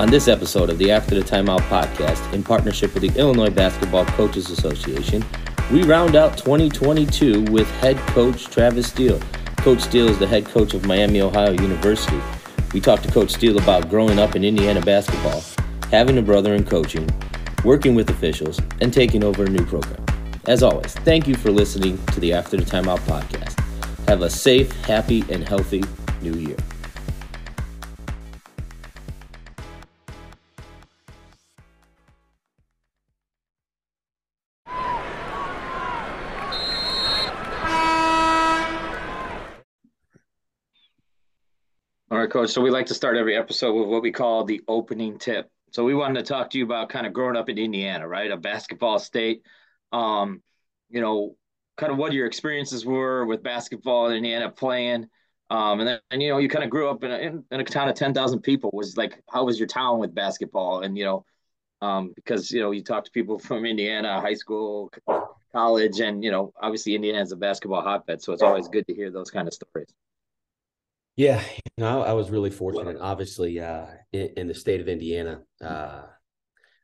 On this episode of the After the Timeout podcast, in partnership with the Illinois Basketball Coaches Association, we round out 2022 with head coach Travis Steele. Coach Steele is the head coach of Miami Ohio University. We talked to Coach Steele about growing up in Indiana basketball, having a brother in coaching, working with officials, and taking over a new program. As always, thank you for listening to the After the Timeout podcast. Have a safe, happy, and healthy new year. Right, coach. So we like to start every episode with what we call the opening tip. So we wanted to talk to you about kind of growing up in Indiana, right? A basketball state. Um, you know, kind of what your experiences were with basketball in Indiana playing. Um, and then, and, you know, you kind of grew up in a, in, in a town of 10,000 people was like, how was your town with basketball? And, you know, um, because, you know, you talk to people from Indiana, high school, college, and, you know, obviously Indiana is a basketball hotbed. So it's always good to hear those kind of stories. Yeah, you know, I was really fortunate. Obviously, uh, in, in, the state of Indiana, uh,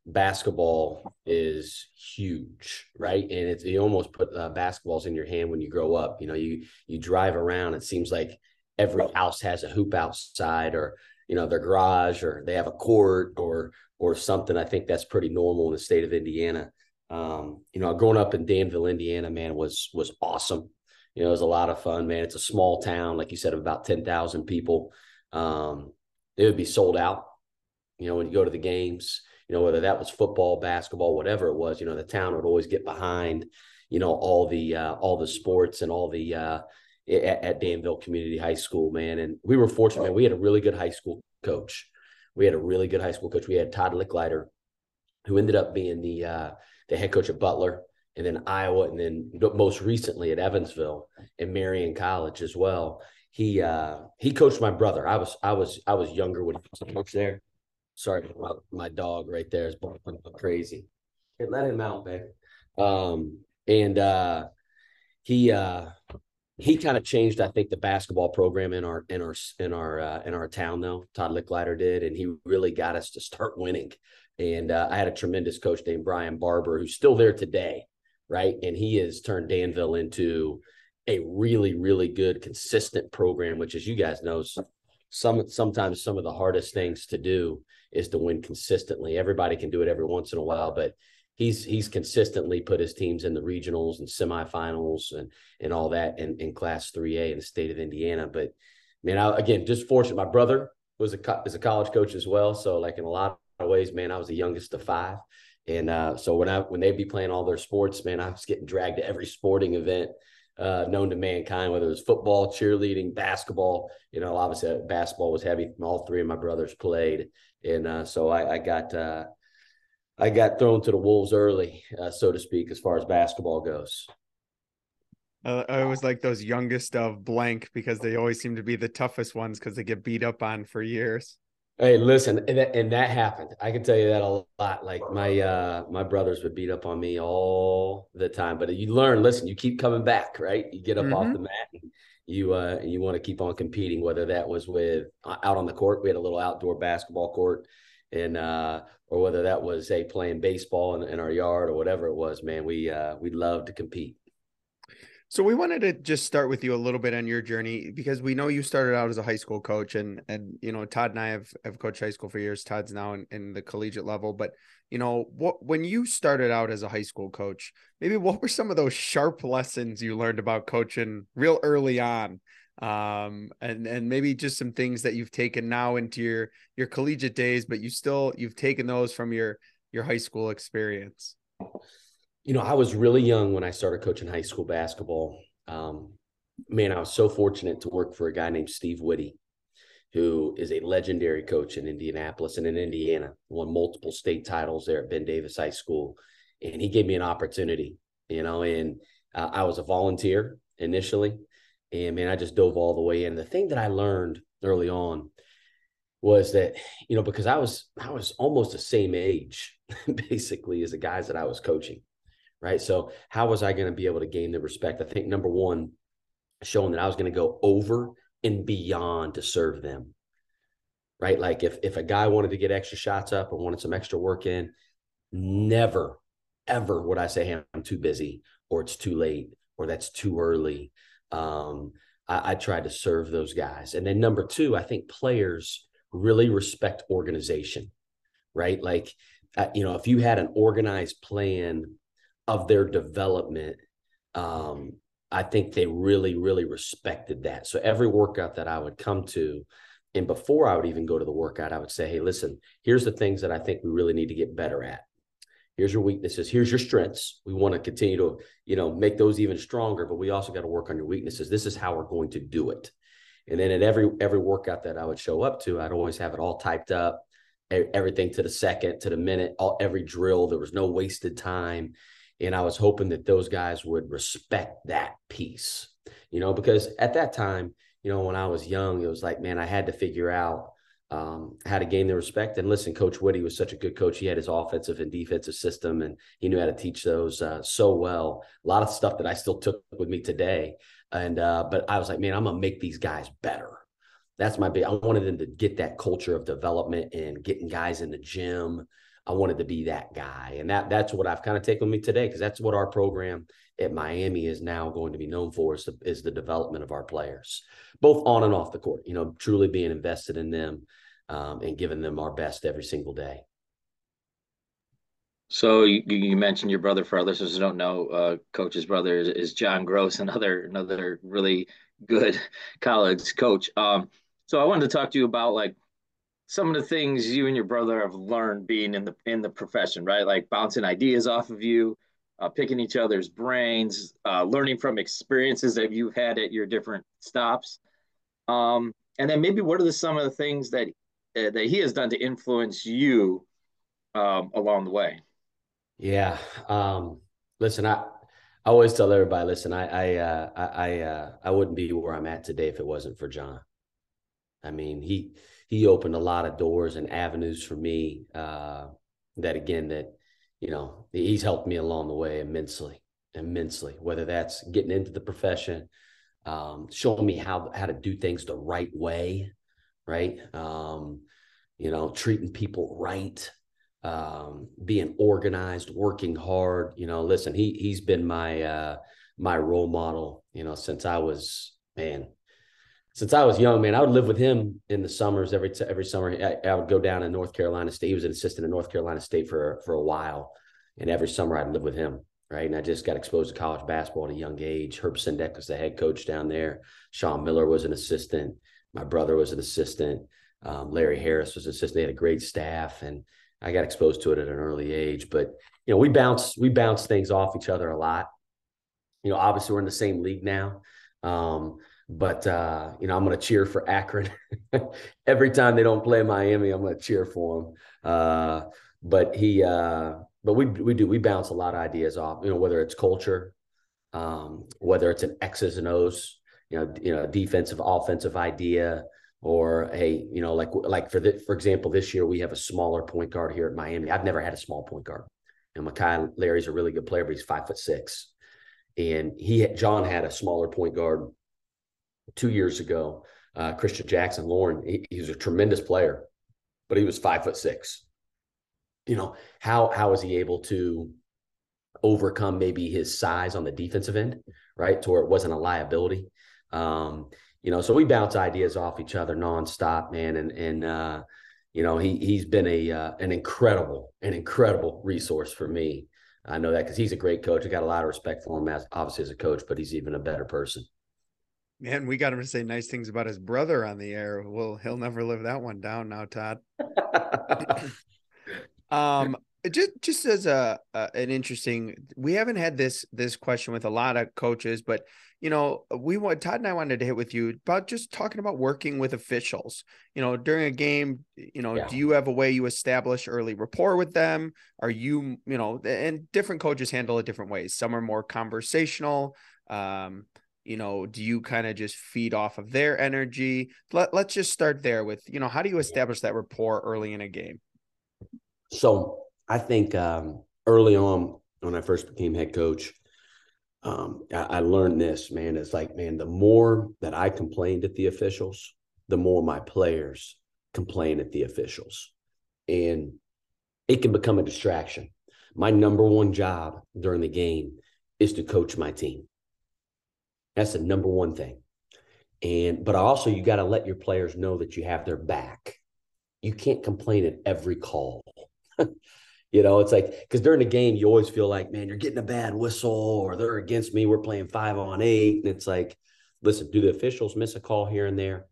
basketball is huge, right? And it's you almost put uh, basketballs in your hand when you grow up. You know, you you drive around. It seems like every house has a hoop outside, or you know, their garage, or they have a court, or or something. I think that's pretty normal in the state of Indiana. Um, you know, growing up in Danville, Indiana, man, was was awesome. You know, it was a lot of fun, man. It's a small town, like you said, of about 10,000 people. Um, it would be sold out, you know, when you go to the games, you know, whether that was football, basketball, whatever it was, you know, the town would always get behind, you know, all the, uh, all the sports and all the, uh, at, at Danville Community High School, man. And we were fortunate, man. We had a really good high school coach. We had a really good high school coach. We had Todd Lickliter, who ended up being the, uh, the head coach of Butler and then Iowa, and then most recently at Evansville and Marian College as well. He uh, he coached my brother. I was I was I was younger when he was there. Sorry, my, my dog right there is barking crazy. Hey, let him out, man. Um, and uh, he uh, he kind of changed, I think, the basketball program in our in our in our uh, in our town. Though Todd Lickliter did, and he really got us to start winning. And uh, I had a tremendous coach named Brian Barber, who's still there today right? And he has turned Danville into a really, really good, consistent program, which, as you guys know, some sometimes some of the hardest things to do is to win consistently. Everybody can do it every once in a while, but he's he's consistently put his teams in the regionals and semifinals and and all that in, in class 3A in the state of Indiana. But man, I, again, just fortunate. My brother was a is a college coach as well, so like in a lot of ways, man, I was the youngest of five. And uh, so when I when they'd be playing all their sports, man, I was getting dragged to every sporting event uh, known to mankind, whether it was football, cheerleading, basketball. You know, obviously basketball was heavy. All three of my brothers played, and uh, so I, I got uh, I got thrown to the wolves early, uh, so to speak, as far as basketball goes. Uh, I always like those youngest of blank because they always seem to be the toughest ones because they get beat up on for years. Hey, listen, and that, and that happened. I can tell you that a lot. Like my uh my brothers would beat up on me all the time, but you learn. Listen, you keep coming back, right? You get up mm-hmm. off the mat. And you uh you want to keep on competing. Whether that was with uh, out on the court, we had a little outdoor basketball court, and uh or whether that was say playing baseball in, in our yard or whatever it was. Man, we uh we love to compete. So we wanted to just start with you a little bit on your journey because we know you started out as a high school coach and and you know Todd and I have have coached high school for years. Todd's now in, in the collegiate level, but you know what when you started out as a high school coach, maybe what were some of those sharp lessons you learned about coaching real early on? Um and and maybe just some things that you've taken now into your your collegiate days, but you still you've taken those from your your high school experience you know, I was really young when I started coaching high school basketball. Um, man, I was so fortunate to work for a guy named Steve Witty, who is a legendary coach in Indianapolis and in Indiana, won multiple state titles there at Ben Davis High School. And he gave me an opportunity, you know, and uh, I was a volunteer initially. And man, I just dove all the way in. The thing that I learned early on was that, you know, because I was I was almost the same age basically as the guys that I was coaching right? So how was I going to be able to gain the respect? I think number one, showing that I was going to go over and beyond to serve them. right? Like if if a guy wanted to get extra shots up or wanted some extra work in, never, ever would I say, hey, I'm too busy or it's too late or that's too early. Um, I, I tried to serve those guys. And then number two, I think players really respect organization, right? Like, uh, you know, if you had an organized plan of their development, um, I think they really, really respected that. So every workout that I would come to, and before I would even go to the workout, I would say, hey, listen, here's the things that I think we really need to get better at. Here's your weaknesses. Here's your strengths. We want to continue to, you know, make those even stronger, but we also got to work on your weaknesses. This is how we're going to do it. And then at every every workout that I would show up to, I'd always have it all typed up, everything to the second, to the minute, all every drill. There was no wasted time. And I was hoping that those guys would respect that piece, you know, because at that time, you know, when I was young, it was like, man, I had to figure out um, how to gain the respect. And listen, Coach Woody was such a good coach. He had his offensive and defensive system, and he knew how to teach those uh, so well. A lot of stuff that I still took with me today. And uh, but I was like, man, I'm gonna make these guys better. That's my big. I wanted them to get that culture of development and getting guys in the gym. I wanted to be that guy, and that that's what I've kind of taken with me today because that's what our program at Miami is now going to be known for is the, is the development of our players, both on and off the court. You know, truly being invested in them um, and giving them our best every single day. So you, you mentioned your brother. For others who don't know, uh, Coach's brother is, is, John Groce, another another really good college coach. Um, so I wanted to talk to you about like some of the things you and your brother have learned being in the in the profession, right? Like bouncing ideas off of you, uh, picking each other's brains, uh, learning from experiences that you've had at your different stops, um, and then maybe what are the, some of the things that uh, that he has done to influence you um, along the way? Yeah, um, listen, I I always tell everybody, listen, I I uh, I I, uh, I wouldn't be where I'm at today if it wasn't for John. I mean, he he opened a lot of doors and avenues for me uh, that again that you know he's helped me along the way immensely immensely whether that's getting into the profession um, showing me how how to do things the right way right? Um, you know treating people right um, being organized working hard. You know listen he he's been my uh, my role model you know since i was man since I was young, man, I would live with him in the summers every every summer. I, I, would go down to North Carolina State. He was an assistant at North Carolina State for for a while, and every summer I'd live with him. Right, and I just got exposed to college basketball at a young age. Herb Sendek was the head coach down there. Sean Miller was an assistant. My brother was an assistant. Um, Larry Harris was an assistant. They had a great staff, and I got exposed to it at an early age. But you know, we bounce we bounce things off each other a lot. You know, obviously we're in the same league now. Um, but uh, you know, I'm going to cheer for Akron every time they don't play Miami. I'm going to cheer for him. Uh, but he, uh, but we we do we bounce a lot of ideas off. You know, whether it's culture, um, whether it's an X's and O's, you know, you know, defensive, offensive idea, or hey, you know, like like for the, for example, this year we have a smaller point guard here at Miami. I've never had a small point guard. And Mekhi Lairy's a really good player, but he's five foot six. And he John had a smaller point guard two years ago, uh, Christian Jackson Lauren, he, he was a tremendous player, but he was five foot six. You know, how how is he able to overcome maybe his size on the defensive end, right? To where it wasn't a liability. Um, you know, so we bounce ideas off each other nonstop, man. And and uh, you know, he he's been a uh, an incredible, an incredible resource for me. I know that because he's a great coach. I got a lot of respect for him as obviously as a coach, but he's even a better person. Man, we got him to say nice things about his brother on the air. Well, he'll never live that one down now, Todd. um, just just as a, a, an interesting, we haven't had this this question with a lot of coaches, but you know, we want Todd and I wanted to hit with you about just talking about working with officials. You know, during a game, you know, yeah. do you have a way you establish early rapport with them? Are you, you know, and different coaches handle it different ways. Some are more conversational. Um, you know do you kind of just feed off of their energy Let, let's just start there with you know how do you establish that rapport early in a game so i think um, early on when i first became head coach um, I, I learned this man it's like man the more that i complained at the officials the more my players complain at the officials. And it can become a distraction. My number one job during the game is to coach my team. That's the number one thing. And but also you got to let your players know that you have their back. You can't complain at every call. you know, it's like because during the game you always feel like, man, you're getting a bad whistle or they're against me. We're playing five on eight, and it's like, listen, do the officials miss a call here and there?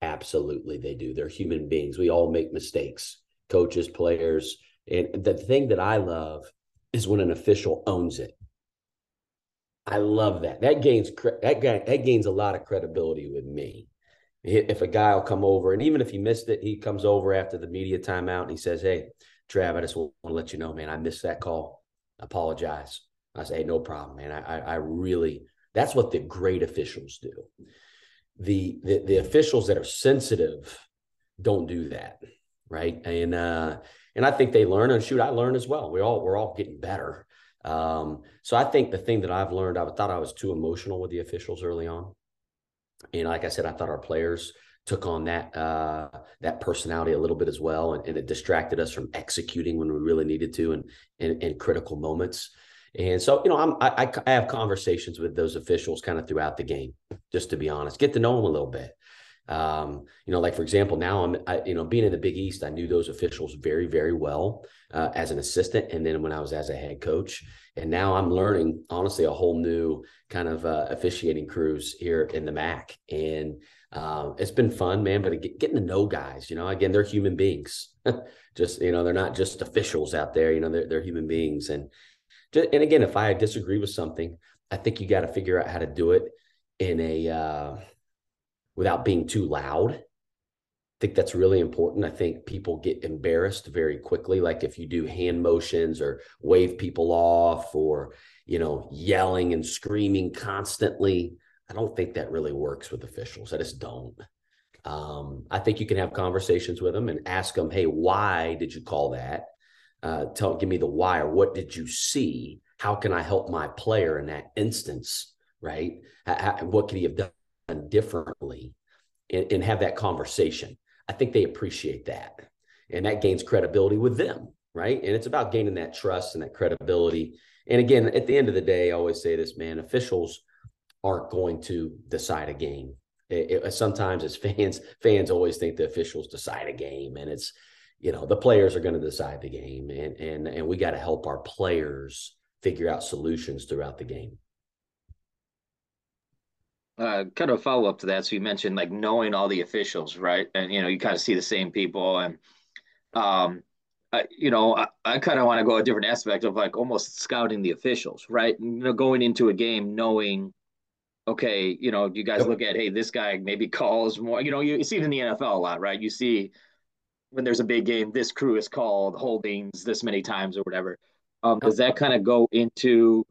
Absolutely, they do. They're human beings. We all make mistakes, coaches, players. And the thing that I love is when an official owns it. I love that. That gains that guy that gains a lot of credibility with me. If a guy will come over, and even if he missed it, he comes over after the media timeout and he says, "Hey, Trav, I just want to let you know, man, I missed that call. I apologize." I say, hey, "No problem, man. I, I really that's what the great officials do. The, the the officials that are sensitive don't do that, right? And uh, and I think they learn. And shoot, I learn as well. We all we're all getting better. Um, so I think the thing that I've learned, I thought I was too emotional with the officials early on. And like I said, I thought our players took on that uh, that personality a little bit as well, and, and, it distracted us from executing when we really needed to, and in, critical moments. And so, you know, I'm I, I have conversations with those officials kind of throughout the game, just to be honest, get to know them a little bit. Um, you know, like for example, now I'm, I, you know, being in the Big East, I knew those officials very, very well uh, as an assistant, and then when I was as a head coach, and now I'm learning honestly a whole new kind of uh, officiating crews here in the MAC, and um, it's been fun, man. But getting to know guys, you know, again, they're human beings. just you know, they're not just officials out there. You know, they're they're human beings, and and again, if I disagree with something, I think you got to figure out how to do it in a uh, without being too loud. I think that's really important. I think people get embarrassed very quickly. Like if you do hand motions or wave people off or, you know, yelling and screaming constantly. I don't think that really works with officials. I just don't. Um, I think you can have conversations with them and ask them, hey, why did you call that? Uh, tell, give me the why or what did you see? How can I help my player in that instance? Right? How, what could he have done? Differently and, and have that conversation. I think they appreciate that. And that gains credibility with them, right? And it's about gaining that trust and that credibility. And again, at the end of the day, I always say this, man, officials aren't going to decide a game. It, it, sometimes as fans, fans always think the officials decide a game and it's, you know, the players are going to decide the game and, and, and we got to help our players figure out solutions throughout the game uh, kind of follow up to that. So you mentioned like knowing all the officials, right? And you know, you kind of see the same people, and um, I, you know, I, I kind of want to go a different aspect of like almost scouting the officials, right? You know, going into a game knowing, okay, you know, you guys yep. look at, hey, this guy maybe calls more. You know, you, you see it in the NFL a lot, right? You see when there's a big game, this crew is called holdings this many times or whatever. Um, does that kind of go into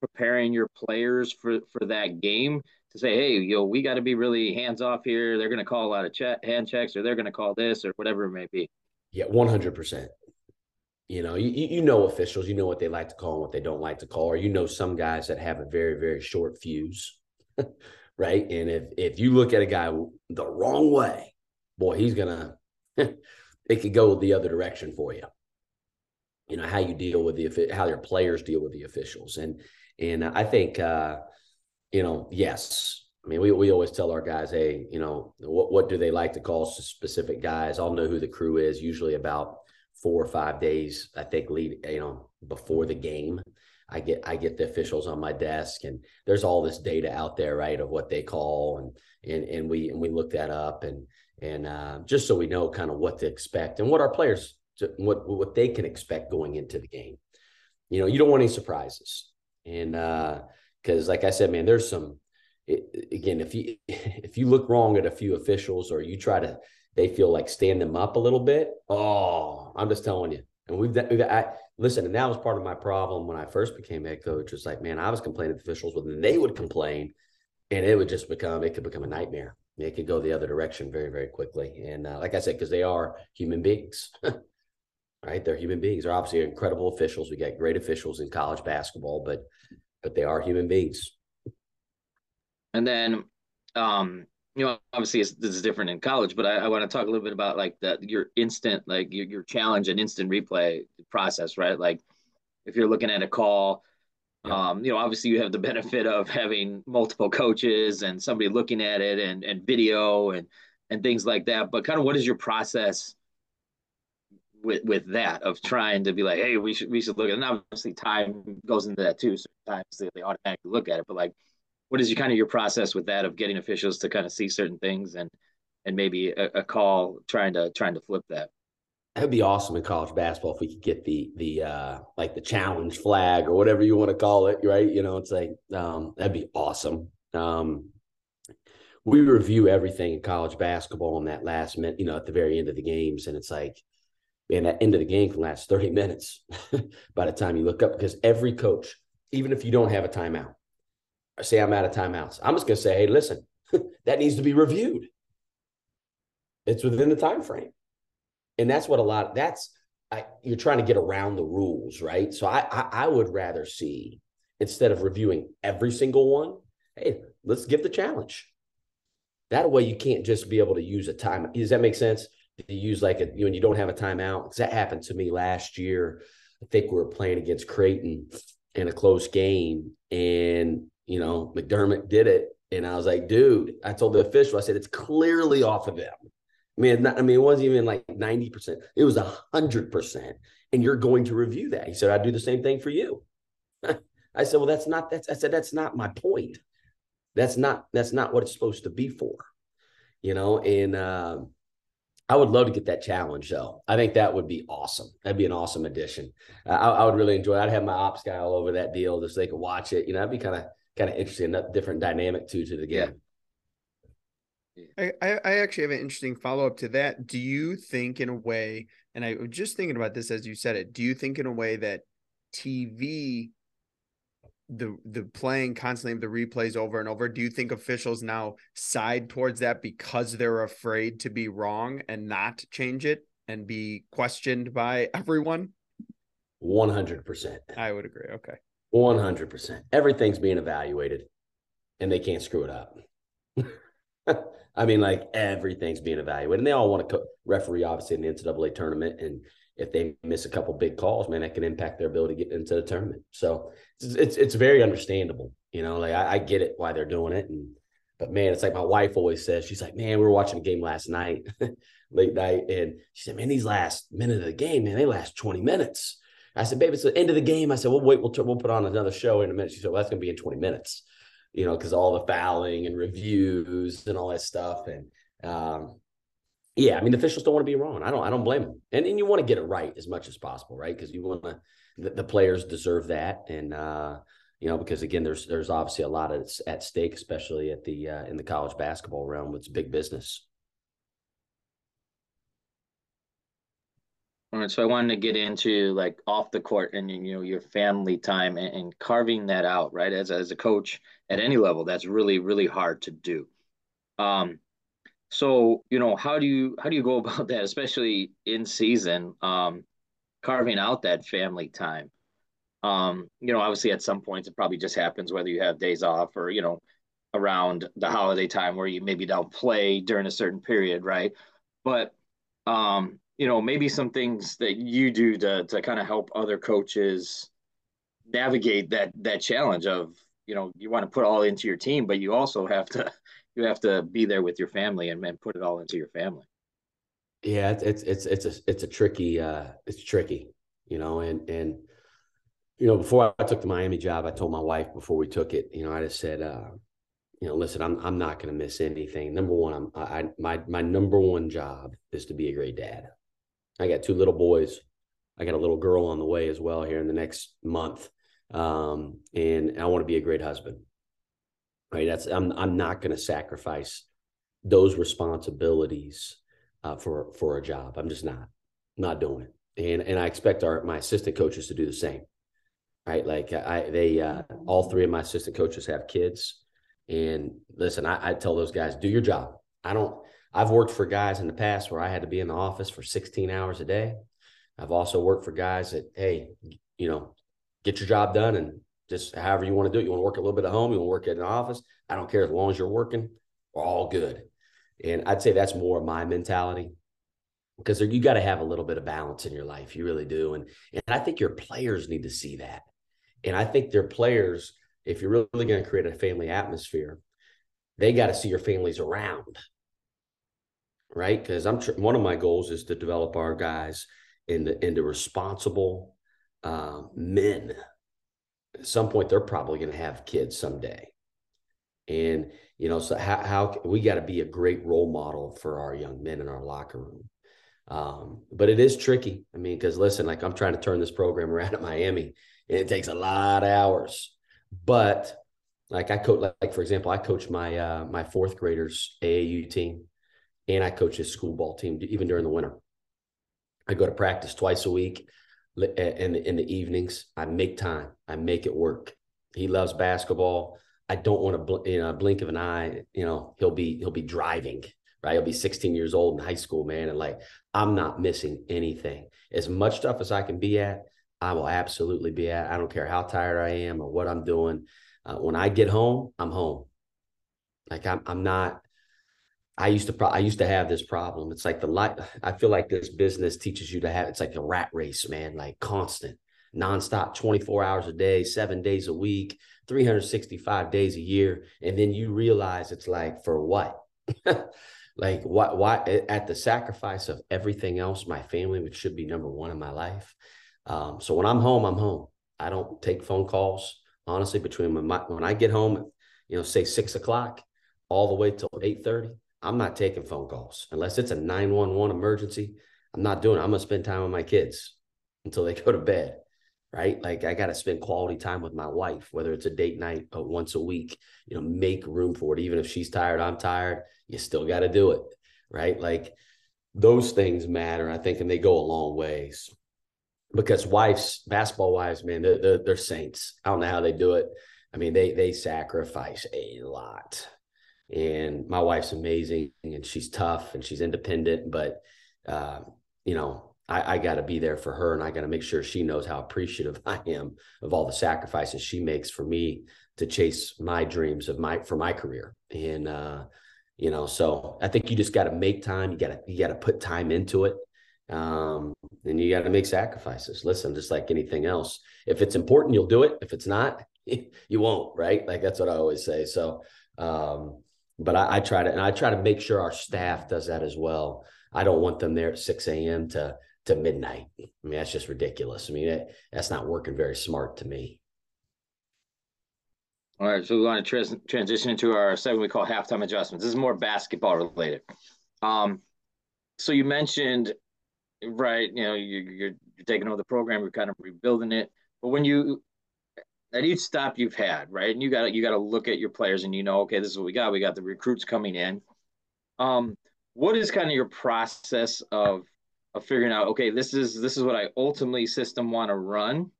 preparing your players for for that game to say, hey, yo, we got to be really hands off here. They're going to call a lot of check, hand checks, or they're going to call this, or whatever it may be. Yeah, one hundred percent. You know, you you know officials, you know what they like to call and what they don't like to call, or you know some guys that have a very very short fuse, right? And if if you look at a guy the wrong way, boy, he's gonna it could go the other direction for you. You know how you deal with the how your players deal with the officials, and and I think uh, you know, yes. I mean, we, we always tell our guys, hey, you know, what, what do they like to call specific guys? I'll know who the crew is usually about four or five days, I think, lead, you know, before the game. I get I get the officials on my desk and there's all this data out there, right, of what they call and and and we and we look that up and and uh, just so we know kind of what to expect and what our players to, what what they can expect going into the game. You know, you don't want any surprises. And uh because like I said, man, there's some it, again if you if you look wrong at a few officials or you try to they feel like stand them up a little bit. Oh, I'm just telling you. And we've, we've I, listen, and that was part of my problem when I first became head coach. Was like, man, I was complaining to officials, then they would complain, and it would just become it could become a nightmare. It could go the other direction very, very quickly. And uh, like I said, because they are human beings, right? They're human beings. They're obviously incredible officials. We got great officials in college basketball, but but they are human beings. And then, um, you know, obviously this is different in college, but I, I want to talk a little bit about like that your instant, like your, your challenge and instant replay process, right? Like if you're looking at a call, yeah. um, you know, obviously you have the benefit of having multiple coaches and somebody looking at it and and video and and things like that. But kind of what is your process with with that of trying to be like, hey, we should we should look at it. And obviously time goes into that too. Sometimes they, they automatically look at it, but like what is your kind of your process with that of getting officials to kind of see certain things and and maybe a, a call trying to trying to flip that? That'd be awesome in college basketball if we could get the the uh like the challenge flag or whatever you want to call it, right? You know, it's like um that'd be awesome. Um we review everything in college basketball on that last minute, you know, at the very end of the games. And it's like, man, that end of the game can last 30 minutes by the time you look up because every coach, even if you don't have a timeout, say I'm out of timeouts. I'm just going to say, hey, listen, that needs to be reviewed. It's within the time frame, and that's what a lot. of, That's I, you're trying to get around the rules, right? So I, I I would rather see instead of reviewing every single one, hey, let's give the challenge. That way, you can't just be able to use a time. Does that make sense? You use like a you when you don't have a timeout because that happened to me last year. I think we were playing against Creighton in a close game, and you know, McDermott did it. And I was like, dude, I told the official, I said, it's clearly off of them. I mean, not, I mean, it wasn't even like 90%. It was 100%. And you're going to review that. He said, I'd do the same thing for you. I said, well, that's not, that's, I said, that's not my point. That's not, that's not what it's supposed to be for, you know? And, uh, I would love to get that challenge though. I think that would be awesome. That'd be an awesome addition. Uh, I, I, would really enjoy. It. I'd have my ops guy all over that deal just so they could watch it. You know, that'd be kind of kind of interesting, a different dynamic too to the game. I, I actually have an interesting follow up to that. Do you think, in a way, and I was just thinking about this as you said it, do you think, in a way, that TV, the the playing constantly the replays over and over, do you think officials now side towards that because they're afraid to be wrong and not change it and be questioned by everyone? 100%. I would agree. Okay. 100%. Everything's being evaluated and they can't screw it up. I mean, like everything's being evaluated, and they all want to co- referee, obviously, in the NCAA tournament. And if they miss a couple big calls, man, that can impact their ability to get into the tournament. So it's it's, it's very understandable, you know. Like I, I, get it why they're doing it, and but man, it's like my wife always says. She's like, man, we were watching a game last night, late night, and she said, man, these last minute of the game, man, they last twenty minutes. I said, babe, it's the end of the game. I said, well, wait, we'll, t- we'll put on another show in a minute. She said, well, that's to be in 20 minutes, you know, because all the fouling and reviews and all that stuff. And um, yeah, I mean, the officials don't want to be wrong. I don't, I don't blame them. And, and you want to get it right as much as possible, right? Because you want to, the, the, players deserve that. And, uh, you know, because again, there's, there's obviously a lot of at stake, especially at the, uh, in the college basketball realm. It's big business. All right, so I wanted to get into like off the court and you know your family time and, and, carving that out, right? As as a coach at any level, that's really really hard to do. Um, so you know how do you how do you go about that, especially in season, um, carving out that family time? Um, you know, obviously at some points it probably just happens whether you have days off or you know around the holiday time where you maybe don't play during a certain period, right? But um you know, maybe some things that you do to to kind of help other coaches navigate that that challenge of, you know, you want to put all into your team, but you also have to you have to be there with your family and, and put it all into your family. Yeah, it's it's it's a it's a tricky uh it's tricky, you know, and and you know, before I took the Miami job, I told my wife before we took it, you know, I just said, uh, you know, listen, I'm I'm not going to miss anything. Number one, I'm I my my number one job is to be a great dad. I got two little boys. I got a little girl on the way as well here in the next month. Um, and I want to be a great husband. Right. That's I'm I'm not going to sacrifice those responsibilities uh, for for a job. I'm just not not doing it. And and I expect our my assistant coaches to do the same. Right. Like I they uh, all three of my assistant coaches have kids. And listen, I, I tell those guys, do your job. I don't I've worked for guys in the past where I had to be in the office for 16 hours a day. I've also worked for guys that, hey, you know, get your job done and just however you want to do it. You want to work a little bit at home, you want to work at an office. I don't care as long as you're working. We're all good. And I'd say that's more of my mentality because you got to have a little bit of balance in your life. You really do. And, and I think your players need to see that. And I think their players, if you're really going to create a family atmosphere, they got to see your families around. Right. Because I'm tr- one of my goals is to develop our guys into, into responsible uh, men. At some point, they're probably going to have kids someday. And, you know, so how, how we got to be a great role model for our young men in our locker room. Um, but it is tricky. I mean, because listen, like I'm trying to turn this program around at Miami, and it takes a lot of hours. But like I coach, like, like for example, I coach my uh, my fourth graders AAU team, and I coach his school ball team even during the winter. I go to practice twice a week in the, in the evenings. I make time. I make it work. He loves basketball. I don't want to bl- you know blink of an eye. You know he'll be he'll be driving right? He'll be 16 years old in high school, man. And like, I'm not missing anything. As much stuff as I can be at, I will absolutely be at. I don't care how tired I am or what I'm doing. Uh, when I get home, I'm home. Like I'm, I'm not. I used to, pro- I used to have this problem. It's like the light. I feel like this business teaches you to have. It's like a rat race, man. Like constant, nonstop, 24 hours a day, seven days a week, 365 days a year, and then you realize it's like for what? like what? why at the sacrifice of everything else my family which should be number one in my life um, so when i'm home i'm home i don't take phone calls honestly between when, my, when i get home you know say six o'clock all the way till 8.30 i'm not taking phone calls unless it's a 911 emergency i'm not doing it i'm going to spend time with my kids until they go to bed right like i got to spend quality time with my wife whether it's a date night or once a week you know make room for it even if she's tired i'm tired you still got to do it, right? Like those things matter, I think, and they go a long ways. Because wives, basketball wives, man, they're, they're, they're saints. I don't know how they do it. I mean, they they sacrifice a lot. And my wife's amazing, and she's tough, and she's independent. But uh, you know, I, I got to be there for her, and I got to make sure she knows how appreciative I am of all the sacrifices she makes for me to chase my dreams of my for my career. And uh, you know so i think you just got to make time you got to you got to put time into it um, and you got to make sacrifices listen just like anything else if it's important you'll do it if it's not you won't right like that's what i always say so um, but I, I, try to and i try to make sure our staff does that as well i don't want them there at 6 a.m to to midnight i mean that's just ridiculous i mean that's not working very smart to me all right, so we want to trans- transition into our segment we call halftime adjustments. This is more basketball related. Um, so you mentioned, right? You know, you, you're you're taking over the program, you're kind of rebuilding it. But when you at each stop you've had, right, and you got you got to look at your players, and you know, okay, this is what we got. We got the recruits coming in. Um, what is kind of your process of of figuring out? Okay, this is this is what I ultimately system want to run,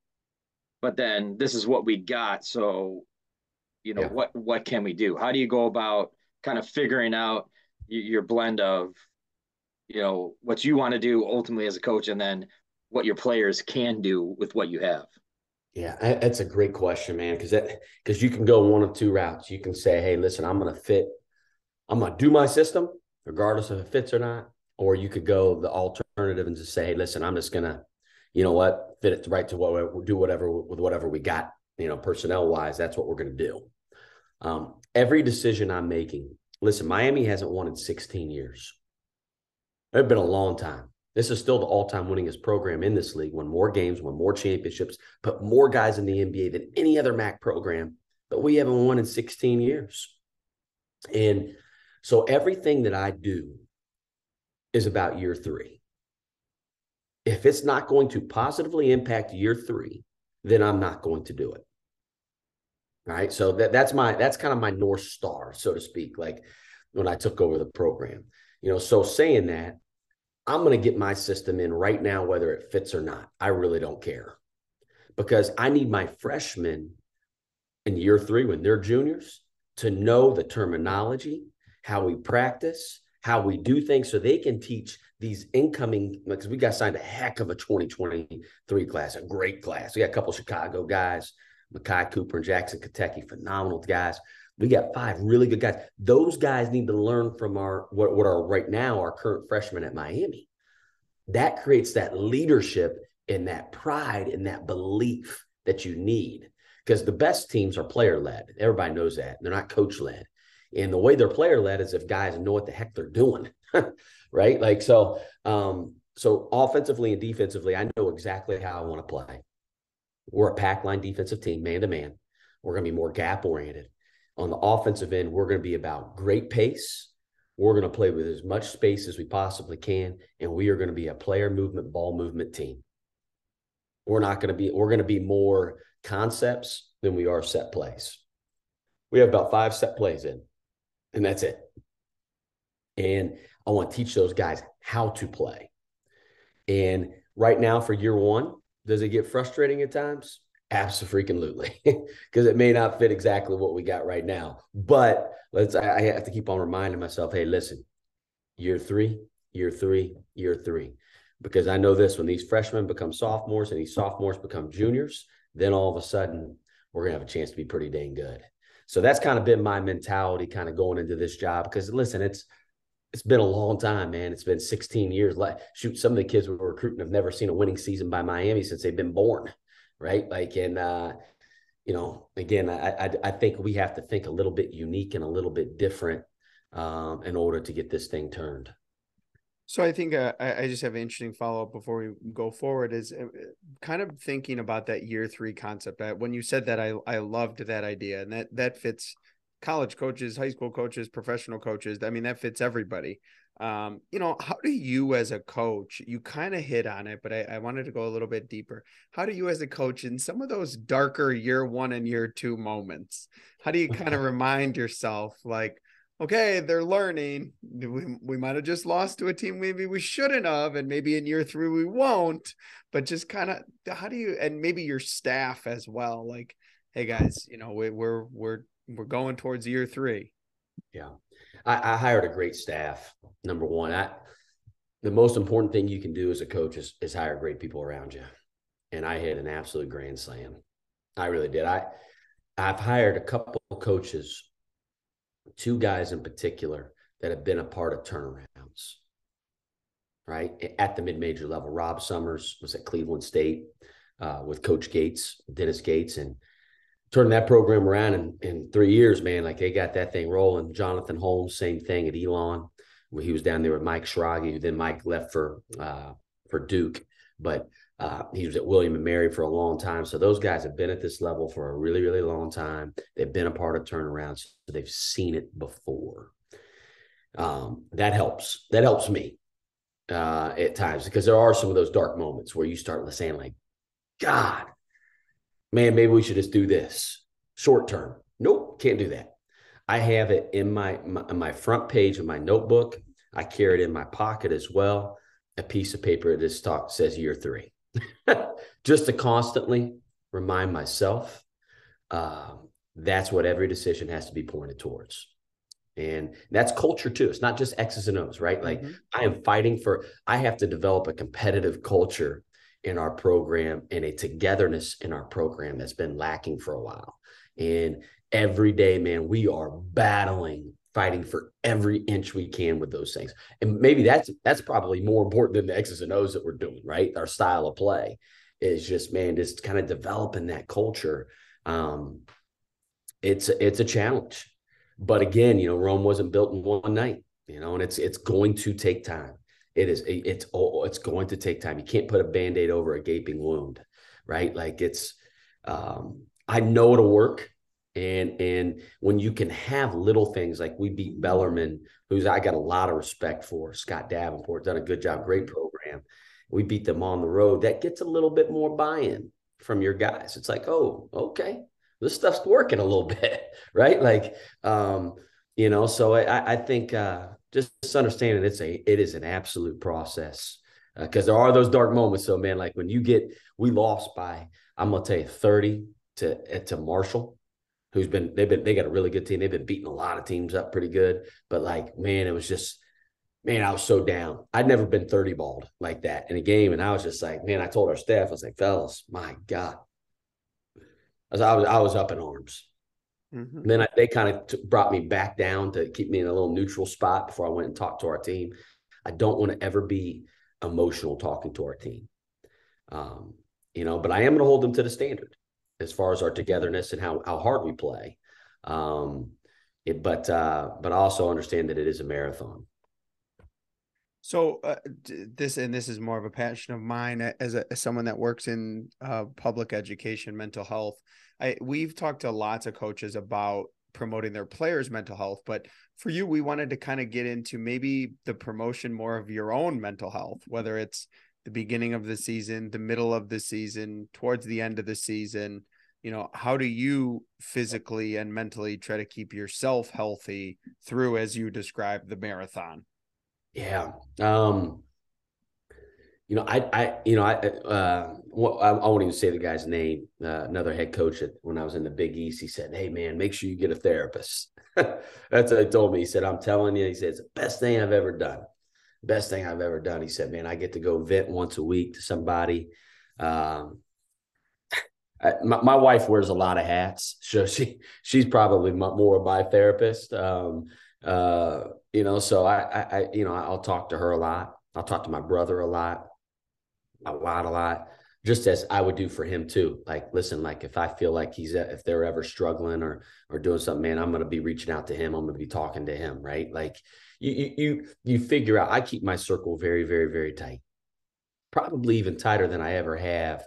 but then this is what we got. So you know yeah. what what can we do how do you go about kind of figuring out your blend of you know what you want to do ultimately as a coach and then what your players can do with what you have yeah that's a great question man because that because you can go one of two routes you can say hey listen i'm going to fit i'm going to do my system regardless if it fits or not or you could go the alternative and just say hey listen i'm just going to you know what fit it right to what we do whatever with whatever we got you know personnel wise that's what we're going to do um, every decision I'm making, listen, Miami hasn't won in 16 years. It's been a long time. This is still the all-time winningest program in this league. Won more games, won more championships, put more guys in the NBA than any other MAC program. But we haven't won in 16 years. And so everything that I do is about year three. If it's not going to positively impact year three, then I'm not going to do it right so that that's my that's kind of my north star so to speak like when i took over the program you know so saying that i'm going to get my system in right now whether it fits or not. I really don't care. Because i need my freshmen in year three when they're juniors to know the terminology how we practice how we do things so they can teach these incoming because we got signed a heck of a 2023 class a great class. We got a couple chicago guys Makai Cooper and Jackson Kateki, phenomenal guys. We got five really good guys. Those guys need to learn from our what, what are right now our current freshmen at Miami. That creates that leadership and that pride and that belief that you need. Because the best teams are player led. Everybody knows that. They're not coach led. And the way they're player led is if guys know what the heck they're doing. right? Like so um so offensively and defensively, I know exactly how I want to play. We're a pack line defensive team, man to man. We're going to be more gap oriented. On the offensive end, we're going to be about great pace. We're going to play with as much space as we possibly can, and we are going to be a player movement, ball movement team. We're not going to be, we're going to be more concepts than we are set plays. We have about five set plays in, and that's it. And I want to teach those guys how to play. And right now, for year one, does it get frustrating at times? Absolutely, because it may not fit exactly what we got right now. But let's I have to keep on reminding myself, hey, listen, year three, year three, year three. Because I know this when these freshmen become sophomores and these sophomores become juniors, then all of a sudden we're gonna have a chance to be pretty dang good. So that's kind of been my mentality kind of going into this job. Because listen, it's it's been a long time, man. It's been 16 years. Like, shoot, some of the kids we were recruiting have never seen a winning season by Miami since they've been born, right? Like, and uh, you know, again, I, I, I think we have to think a little bit unique and a little bit different um, in order to get this thing turned. So I think uh, I, I just have an interesting follow up before we go forward. Is uh, kind of thinking about that year three concept. when you said that, I I loved that idea, and that that fits college coaches, high school coaches, professional coaches. I mean, that fits everybody. Um, you know, how do you as a coach, you kind of hit on it, but I, I, wanted to go a little bit deeper. How do you as a coach in some of those darker year one and year two moments, how do you kind of remind yourself like, okay, they're learning. We, we might have just lost to a team maybe we shouldn't have, and maybe in year three we won't, but just kind of how do you and maybe your staff as well, like, hey guys, you know, we, we're we're we're going towards year three. Yeah. I, I hired a great staff. Number one, I, the most important thing you can do as a coach is, is hire great people around you. And I hit an absolute grand slam. I really did. I, I've hired a couple of coaches, two guys in particular that have been a part of turnarounds, right? At the mid major level. Rob Summers was at Cleveland State uh, with Coach Gates, Dennis Gates, and turning that program around in, in three years, man. Like they got that thing rolling. Jonathan Holmes, same thing at Elon. He was down there with Mike Schrage, then Mike left for uh, for Duke, but uh, he was at William and Mary for a long time. So those guys have been at this level for a really, really long time. They've been a part of turnarounds, so they've seen it before. Um, that helps. That helps me uh, at times because there are some of those dark moments where you start saying like, God, man, maybe we should just do this short term. Nope, can't do that. I have it in my, my, my front page of my notebook. I carry it in my pocket as well. A piece of paper that talk says year three, just to constantly remind myself um, that's what every decision has to be pointed towards. And that's culture too. It's not just X's and O's, right? Like mm-hmm. I am fighting for, I have to develop a competitive culture in our program and a togetherness in our program that's been lacking for a while. And every day, man, we are battling, fighting for every inch we can with those things. And maybe that's that's probably more important than the X's and O's that we're doing, right? Our style of play is just, man, just kind of developing that culture. Um, it's it's a challenge. But again, you know, Rome wasn't built in one night, you know, and it's it's going to take time it is it's oh, it's going to take time. You can't put a band-aid over a gaping wound right? Like it's um i know it'll work. And and when you can have little things like we beat bellarmine who's i got a lot of respect for scott davenport done a good job great program. We beat them on the road. That gets a little bit more buy-in from your guys. It's like oh okay this stuff's working a little bit right? Like um you know so i i think uh just understanding it's a it is an absolute process because uh, there are those dark moments. So man, like when you get we lost by I'm gonna tell you 30 to to Marshall, who's been they've been they got a really good team. They've been beating a lot of teams up pretty good, but like man, it was just man, I was so down. I'd never been 30 balled like that in a game, and I was just like, man, I told our staff, I was like, fellas, my God, I was I was, I was up in arms. Mm-hmm. Then I, they kind of t- brought me back down to keep me in a little neutral spot before I went and talked to our team. I don't want to ever be emotional talking to our team. Um, you know, but I am going to hold them to the standard as far as our togetherness and how how hard we play. Um, it, but uh, but I also understand that it is a marathon. So uh, this and this is more of a passion of mine as, a, as someone that works in uh, public education, mental health. I we've talked to lots of coaches about promoting their players' mental health, but for you, we wanted to kind of get into maybe the promotion more of your own mental health, whether it's the beginning of the season, the middle of the season, towards the end of the season. You know, how do you physically and mentally try to keep yourself healthy through, as you described, the marathon? Yeah. Um, you know, I, I, you know, I, uh, I, won't even say the guy's name. Uh, another head coach at, when I was in the Big East, he said, "Hey, man, make sure you get a therapist." That's what he told me. He said, "I'm telling you," he said, "It's the best thing I've ever done. Best thing I've ever done." He said, "Man, I get to go vent once a week to somebody." Um, I, my, my, wife wears a lot of hats, so she she's probably more of my therapist. Um, uh, you know, so I, I, you know, I'll talk to her a lot. I'll talk to my brother a lot a lot, a lot, just as I would do for him too. Like, listen, like if I feel like he's if they're ever struggling or or doing something, man, I'm gonna be reaching out to him. I'm gonna be talking to him, right? Like you you you you figure out. I keep my circle very, very, very tight, probably even tighter than I ever have.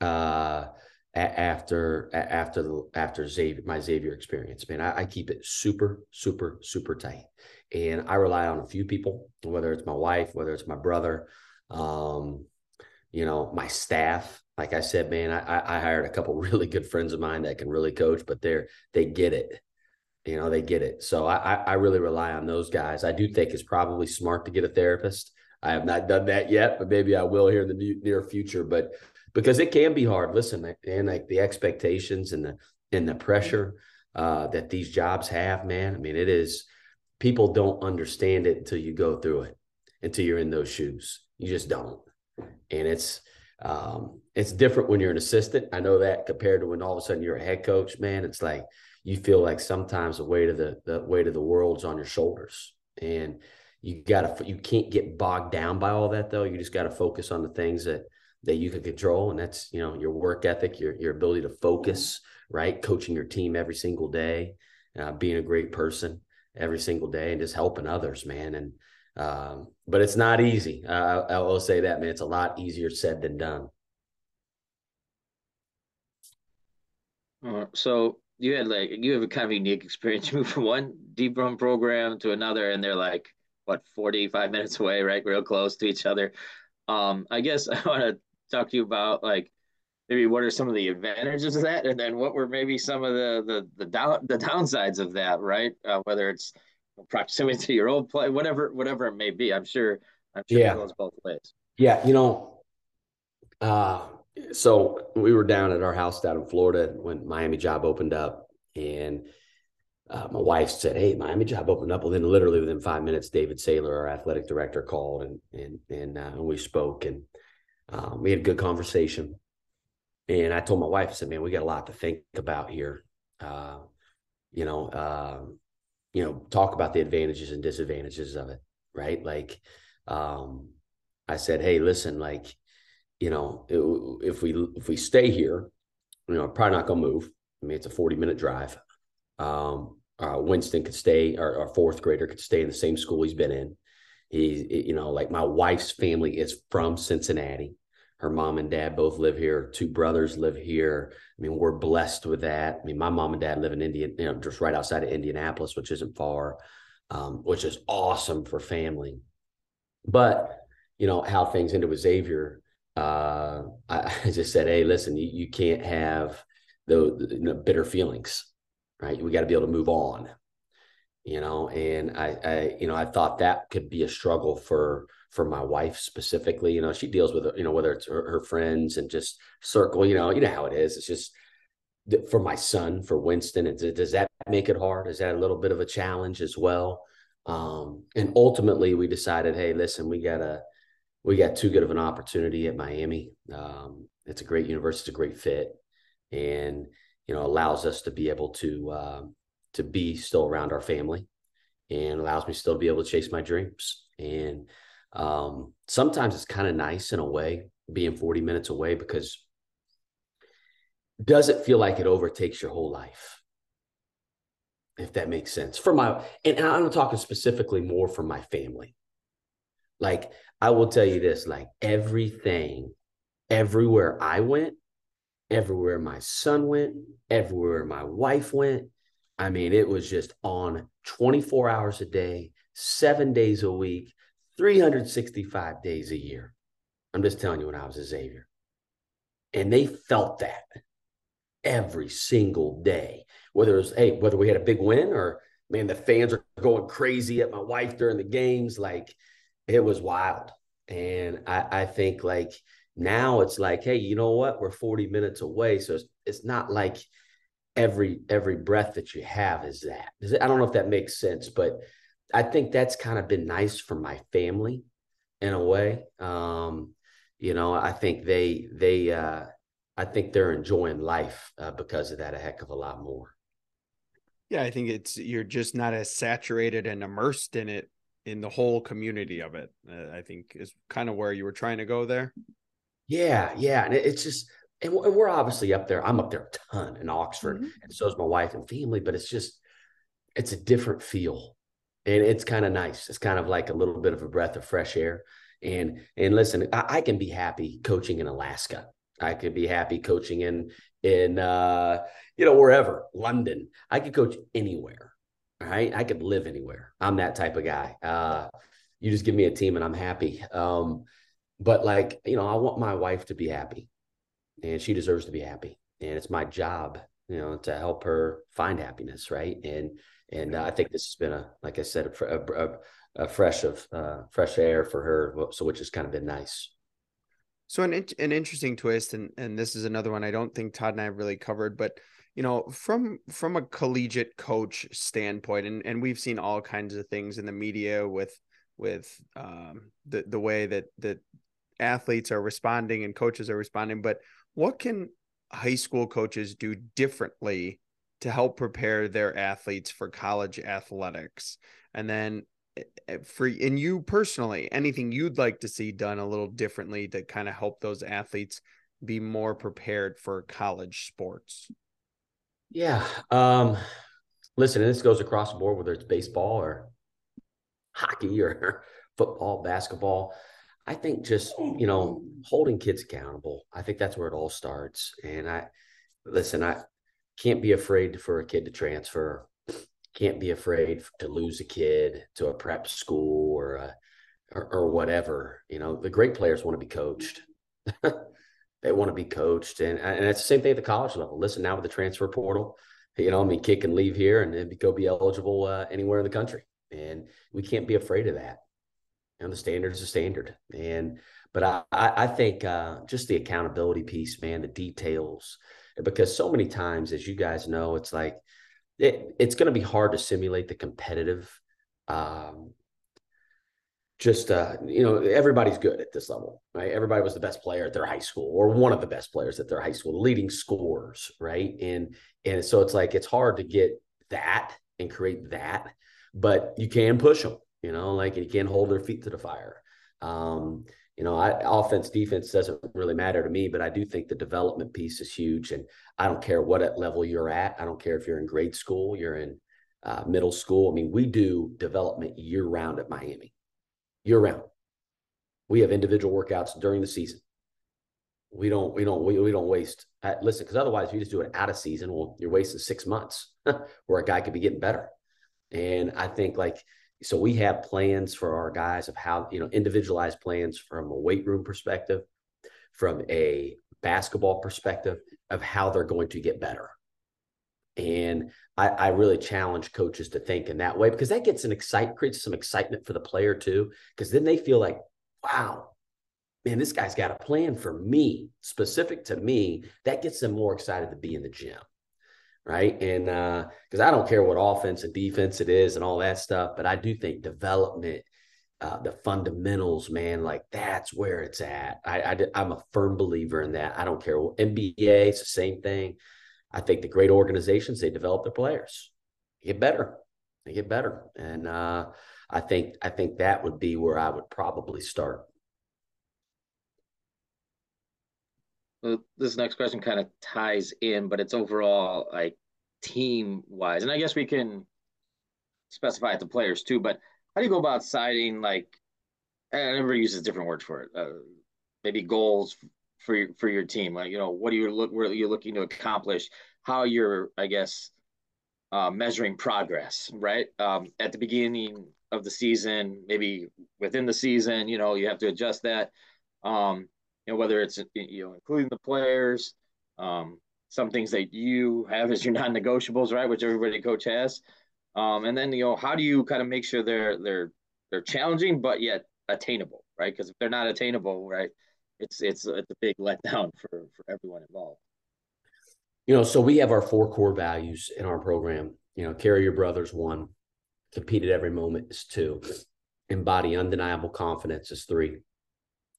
Uh, after after the after Xavier my Xavier experience, man, I, I, keep it super super super tight, and I rely on a few people, whether it's my wife, whether it's my brother, um, you know, my staff. Like I said, man, I, I hired a couple really good friends of mine that can really coach, but they're they get it. You know, they get it. So I I really rely on those guys. I do think it's probably smart to get a therapist. I have not done that yet, but maybe I will here in the near future. But because it can be hard. Listen, and like the expectations and the and the pressure uh, that these jobs have, man. I mean, it is. People don't understand it until you go through it, until you're in those shoes. You just don't and it's um, it's different when you're an assistant. I know that compared to when all of a sudden you're a head coach, man. It's like you feel like sometimes the weight of the the weight of the world's on your shoulders, and you gotta you can't get bogged down by all that though. You just got to focus on the things that that you can control, and that's you know your work ethic, your your ability to focus, right? Coaching your team every single day, uh, being a great person every single day, and just helping others, man. And um, but it's not easy. Uh, I will say that, man. It's a lot easier said than done. Uh, so you had like you have a kind of unique experience. You moved from one deep run program to another, and they're like what 45 minutes away, right? Real close to each other. Um, I guess I want to talk to you about like maybe what are some of the advantages of that, and then what were maybe some of the the the down the downsides of that, right? Uh, whether it's proximity to your old play, whatever, whatever it may be. I'm sure, I'm sure yeah. it goes both ways. Yeah, you know, uh, so we were down at our house down in Florida when Miami job opened up, and uh, my wife said, "Hey, Miami job opened up." Well, then literally within five minutes, David Sayler, our athletic director, called and and and, uh, and we spoke, and um, we had a good conversation. And I told my wife, I said, "Man, we got a lot to think about here." Uh, you know, um, you know talk about the advantages and disadvantages of it right? Like um i said hey listen like you know if we if we stay here you know probably not gonna move. I mean it's a 40 minute drive. Um uh, winston could stay our, our fourth grader could stay in the same school he's been in. He you know like my wife's family is from cincinnati her mom and dad both live here. Two brothers live here. I mean, we're blessed with that. I mean, my mom and dad live in Indian, you know, just right outside of Indianapolis, which isn't far, um, which is awesome for family. But you know how things ended with Xavier. Uh, I, I, just said, hey, listen, you, you can't have the, you know, bitter feelings, right? We got to be able to move on. You know, and I, I, you know, I thought that could be a struggle for for my wife specifically. You know, she deals with you know whether it's her, her friends and just circle. You know, you know how it is. It's just for my son, for Winston. And does that make it hard? Is that a little bit of a challenge as well? Um, and ultimately, we decided, hey, listen, we got a we got too good of an opportunity at Miami. Um, it's a great university, it's a great fit, and you know, allows us to be able to uh, to be still around our family, and allows me still to be able to chase my dreams. And um, sometimes it's kind of nice in a way being 40 minutes away because does it feel like it overtakes your whole life? If that makes sense. For my and I'm talking specifically more for my family. Like I will tell you this, like everything, everywhere I went, everywhere my son went, everywhere my wife went. I mean, it was just on 24 hours a day, seven days a week, 365 days a year. I'm just telling you when I was a Xavier. And they felt that every single day. Whether it's hey, whether we had a big win or man, the fans are going crazy at my wife during the games, like it was wild. And I, I think like now it's like, hey, you know what? We're 40 minutes away. So it's, it's not like every every breath that you have is that. I don't know if that makes sense, but I think that's kind of been nice for my family in a way. Um, you know, I think they they uh I think they're enjoying life uh, because of that a heck of a lot more. Yeah, I think it's you're just not as saturated and immersed in it in the whole community of it. Uh, I think is kind of where you were trying to go there. Yeah, yeah, and it's just and we're obviously up there. I'm up there a ton in Oxford, mm-hmm. and so is my wife and family. But it's just it's a different feel, and it's kind of nice. It's kind of like a little bit of a breath of fresh air. And and listen, I, I can be happy coaching in Alaska. I could be happy coaching in in uh, you know wherever London. I could coach anywhere. Right? I could live anywhere. I'm that type of guy. Uh, you just give me a team and I'm happy. Um, but like you know, I want my wife to be happy, and she deserves to be happy, and it's my job, you know, to help her find happiness, right? And and uh, I think this has been a, like I said, a, a, a fresh of uh, fresh air for her, so which has kind of been nice. So an an interesting twist, and and this is another one I don't think Todd and I have really covered, but you know, from from a collegiate coach standpoint, and and we've seen all kinds of things in the media with with um, the the way that that athletes are responding and coaches are responding, but what can high school coaches do differently to help prepare their athletes for college athletics? And then Eh, for and you personally anything you'd like to see done a little differently to kind of help those athletes be more prepared for college sports? Yeah um listen and this goes across the board whether it's baseball or hockey or football basketball. I think just you know holding kids accountable i think that's where it all starts. And i listen i can't be afraid for a kid to transfer can't be afraid to lose a kid to a prep school or a, or, or whatever. You know, the great players want to be coached. they want to be coached, and and it's the same thing at the college level. Listen, now with the transfer portal, you know, I mean, kick and leave here and then go be eligible uh, anywhere in the country, and we can't be afraid of that. And the standard is a standard, and but I I think uh, just the accountability piece, man, the details, because so many times, as you guys know, it's like it, it's going to be hard to simulate the competitive um, just uh, you know everybody's good at this level right? Everybody was the best player at their high school or one of the best players at their high school leading scorers right? And and so it's like it's hard to get that and create that but you can push them you know like you can hold their feet to the fire um, you know, I, offense, defense doesn't really matter to me, but I do think the development piece is huge. And I don't care what level you're at. I don't care if you're in grade school, you're in uh, middle school. I mean, we do development year round at Miami, year round. We have individual workouts during the season. We don't, we don't, we, we don't waste. Uh, listen, because otherwise, if you just do it out of season, well, you're wasting six months where a guy could be getting better. And I think like so we have plans for our guys of how you know individualized plans from a weight room perspective from a basketball perspective of how they're going to get better. And I, I, really challenge coaches to think in that way because that gets an excite creates some excitement for the player too because then they feel like wow man this guy's got a plan for me specific to me. That gets them more excited to be in the gym right? And because uh, I don't care what offense and defense it is and all that stuff, but I do think development, uh, the fundamentals, man, like that's where it's at. I, I am a firm believer in that. I don't care. NBA, it's the same thing. I think the great organizations they develop their players, they get better, they get better, and uh, I think I think that would be where I would probably start. This next question kind of ties in, but it's overall like team wise, and I guess we can specify it to players too. But how do you go about citing like? And Everybody uses different words for it. Uh, maybe goals for your for your team. Like you know, what are you look what are you looking to accomplish? How you're, I guess, uh, measuring progress, right? Um, at the beginning of the season, maybe within the season, you know, you have to adjust that. Um, you know, whether it's you know including the players, um, some things that you have as your non-negotiables, right, which everybody coach has, um, and then you know how do you kind of make sure they're they're they're challenging but yet attainable, right? Because if they're not attainable, right, it's it's it's a big letdown for for everyone involved. You know, so we have our four core values in our program. You know, carry your brothers one, compete at every moment is two, embody undeniable confidence is three,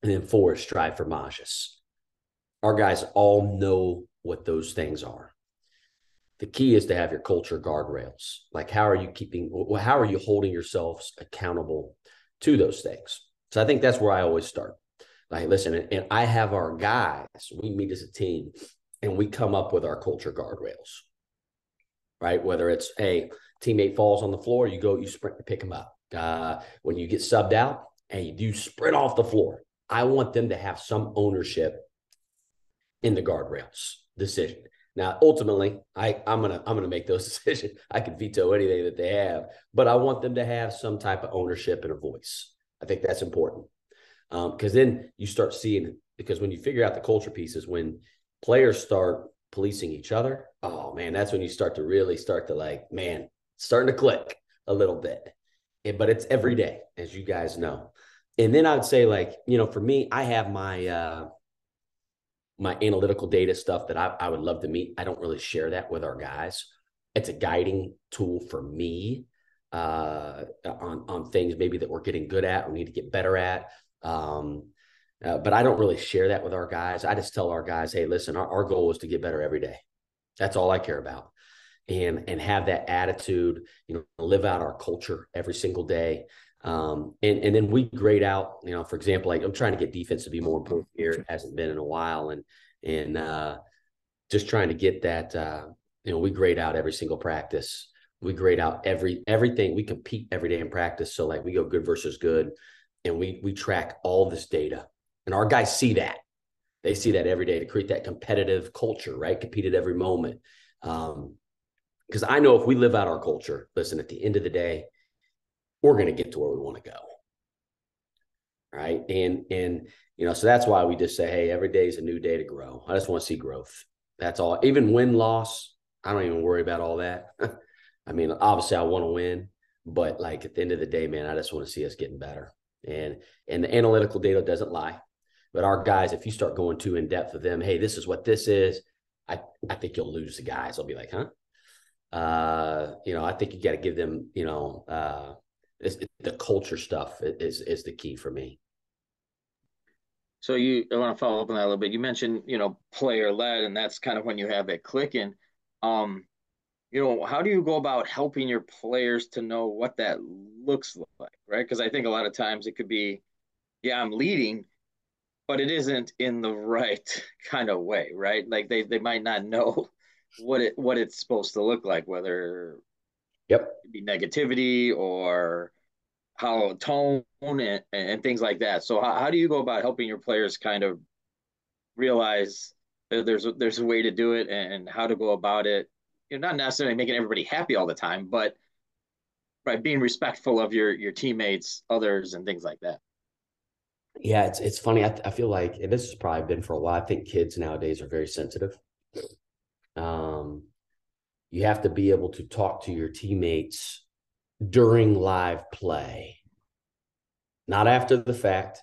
and then four is strive for magis. Our guys all know what those things are. The key is to have your culture guardrails. Like, how are you keeping, how are you holding yourselves accountable to those things? So I think that's where I always start. Like, listen, and I have our guys, we meet as a team and we come up with our culture guardrails, right? Whether it's, hey, teammate falls on the floor, you go, you sprint to pick them up. Uh, when you get subbed out and you sprint off the floor, I want them to have some ownership in the guardrails decision. Now, ultimately, I, I'm gonna I'm gonna make those decisions. I can veto anything that they have, but I want them to have some type of ownership and a voice. I think that's important because um, then you start seeing because when you figure out the culture pieces, when players start policing each other, oh man, that's when you start to really start to like, man, starting to click a little bit. It, but it's every day, as you guys know. And then I would say, like, you know, for me, I have my uh my analytical data stuff that I, I would love to meet. I don't really share that with our guys. It's a guiding tool for me uh, on on things maybe that we're getting good at, or need to get better at. Um, uh, but I don't really share that with our guys. I just tell our guys, hey, listen, our, our goal is to get better every day. That's all I care about. And and have that attitude, you know, live out our culture every single day. Um, and and then we grade out, you know, for example, like I'm trying to get defense to be more important here. It hasn't been in a while, and and uh, just trying to get that. Uh, you know, we grade out every single practice. We grade out every everything. We compete every day in practice. So like we go good versus good, and we we track all this data, and our guys see that. They see that every day to create that competitive culture, right? Compete at every moment. Um, because I know if we live out our culture, listen, at the end of the day, we're going to get to where we want to go. Right? And and you know so that's why we just say hey every day is a new day to grow. I just want to see growth. That's all. Even win loss i don't even worry about all that. I mean obviously i want to win but like at the end of the day man i just want to see us getting better. And and the analytical data doesn't lie. But our guys if you start going too in depth with them hey this is what this is i i think you'll lose the guys. They'll be like huh? Uh you know i think you got to give them you know uh it's, the culture stuff is is the key for me. So you, I want to follow up on that a little bit. You mentioned, you know, player led, and that's kind of when you have it clicking. Um, you know, how do you go about helping your players to know what that looks like, right? Because I think a lot of times it could be, yeah, I'm leading, but it isn't in the right kind of way, right? Like they they might not know what it what it's supposed to look like, whether Yep. be negativity or how tone and, and things like that. So how, how do you go about helping your players kind of realize that there's a, there's a way to do it and how to go about it? You're not necessarily making everybody happy all the time, but right, being respectful of your your teammates, others, and things like that. Yeah, it's it's funny. I, I feel like and this has probably been for a while. I think kids nowadays are very sensitive. Um, you have to be able to talk to your teammates during live play, not after the fact,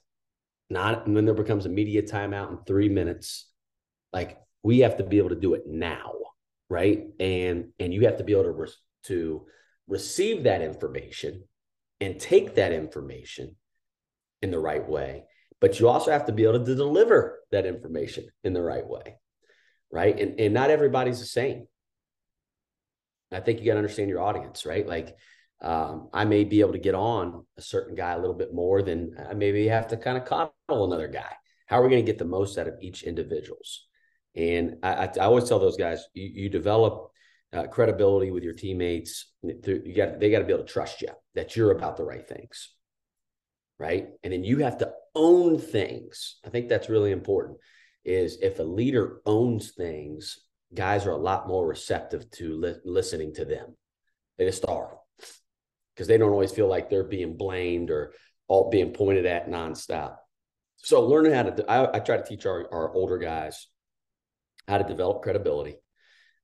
not when there becomes a media timeout in three minutes. Like we have to be able to do it now, right? And and you have to be able to re- to receive that information and take that information in the right way, but you also have to be able to deliver that information in the right way right? And and not everybody's the same. I think you got to understand your audience, right? Like um, I may be able to get on a certain guy a little bit more than I maybe have to kind of coddle another guy. How are we going to get the most out of each individuals? And I, I, I always tell those guys, you, you develop uh, credibility with your teammates. You got they got to be able to trust you that you're about the right things, right? And then you have to own things. I think that's really important. Is if a leader owns things, guys are a lot more receptive to li- listening to them. They just are because they don't always feel like they're being blamed or all being pointed at nonstop. So learning how to, I, I try to teach our, our older guys how to develop credibility,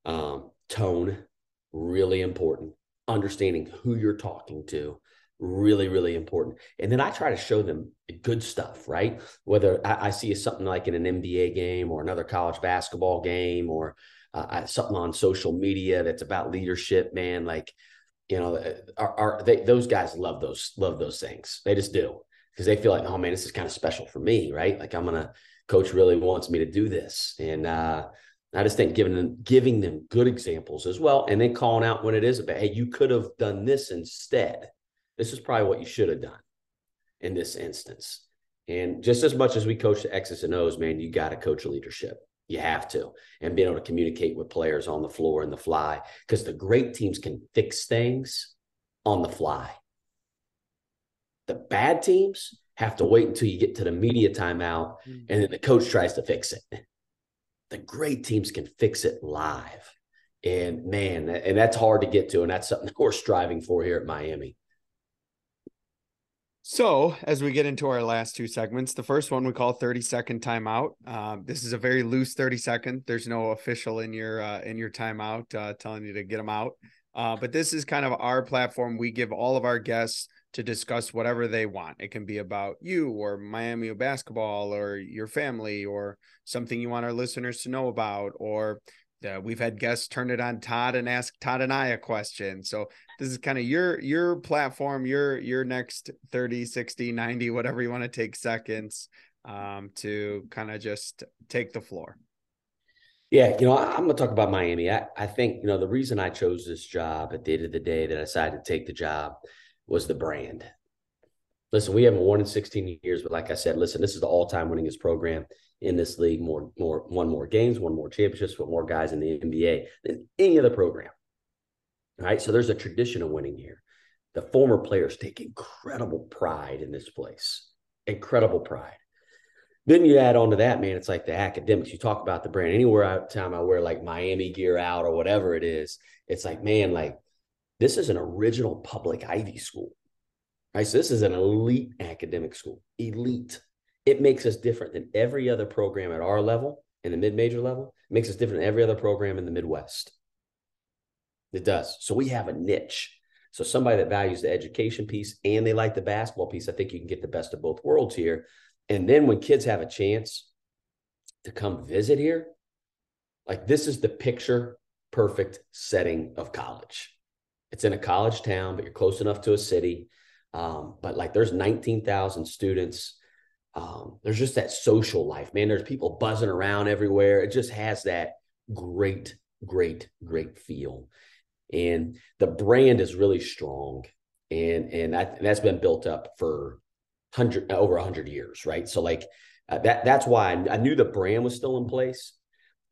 um, tone, really important. Understanding who you're talking to, really, really important. And then I try to show them good stuff, right? Whether I, I see something like in an NBA game or another college basketball game or uh, something on social media that's about leadership, man, like, you know, uh, are, are they, those guys love those, love those things. They just do because they feel like, oh man, this is kind of special for me, right? Like I'm to, coach really wants me to do this. And, uh, I just think giving them giving them good examples as well, and then calling out when it is about, hey, you could have done this instead. This is probably what you should have done in this instance. And just as much as we coach the X's and O's, man, you got to coach leadership. You have to, and being able to communicate with players on the floor and the fly, because the great teams can fix things on the fly. The bad teams have to wait until you get to the media timeout, mm. and then the coach tries to fix it the great teams can fix it live. And man, and that's hard to get to. And that's something we're striving for here at Miami. So, as we get into our last two segments, the first one we call 30 second timeout. Uh, this is a very loose 30 second. There's no official in your uh, in your timeout uh, telling you to get them out. Uh, but this is kind of our platform. We give all of our guests to discuss whatever they want. It can be about you or Miami basketball or your family or something you want our listeners to know about or uh, we've had guests turn it on Todd and ask Todd and I a question. So this is kind of your your platform, your your next 30, 60, 90, whatever you want to take seconds um, to kind of just take the floor. Yeah, you know, I'm going to talk about Miami. I, I think, you know, the reason I chose this job at the end of the day that I decided to take the job was the brand. Listen, we haven't won in 16 years, but like I said, listen, this is the all-time winningest program in this league. More, more, one more games, one more championships, with more guys in the NBA than any other program. All right, so there's a tradition of winning here. The former players take incredible pride in this place, incredible pride. Then you add on to that, man, it's like the academics. You talk about the brand. Anywhere time I wear like Miami gear out or whatever it is, it's like, man, like this is an original public Ivy school, right? So this is an elite academic school, elite. It makes us different than every other program at our level, in the mid-major level. It makes us different than every other program in the Midwest. It does. So we have a niche. So somebody that values the education piece and they like the basketball piece, I think you can get the best of both worlds here. And then when kids have a chance to come visit here, like this is the picture perfect setting of college. It's in a college town, but you're close enough to a city. Um, but like there's 19,000 students. Um, there's just that social life, man. There's people buzzing around everywhere. It just has that great, great, great feel. And the brand is really strong. And and that, that's been built up for hundred over a hundred years, right? So like uh, that that's why I, I knew the brand was still in place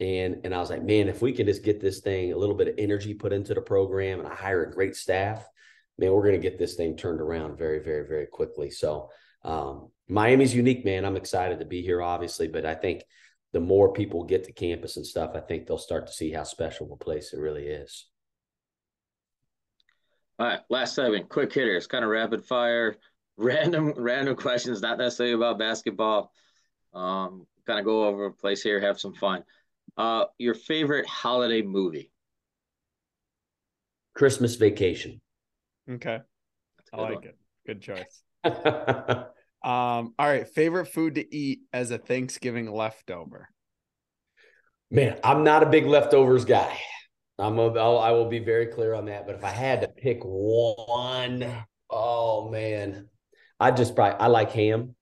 and and I was like, man, if we can just get this thing a little bit of energy put into the program, and I hire a great staff, man, we're going to get this thing turned around very, very, very quickly. So um, Miami's unique, man. I'm excited to be here, obviously, but I think the more people get to campus and stuff, I think they'll start to see how special a place it really is. All right, last segment, quick hitters, kind of rapid fire, random, random questions, not necessarily about basketball. Um, kind of go over a place here, have some fun. Uh, your favorite holiday movie? Christmas Vacation. Okay, I like one. it. Good choice. um, all right, favorite food to eat as a Thanksgiving leftover. Man, I'm not a big leftovers guy. I'm a, I'll, I will be very clear on that. But if I had to pick one, oh man, I just probably I like ham.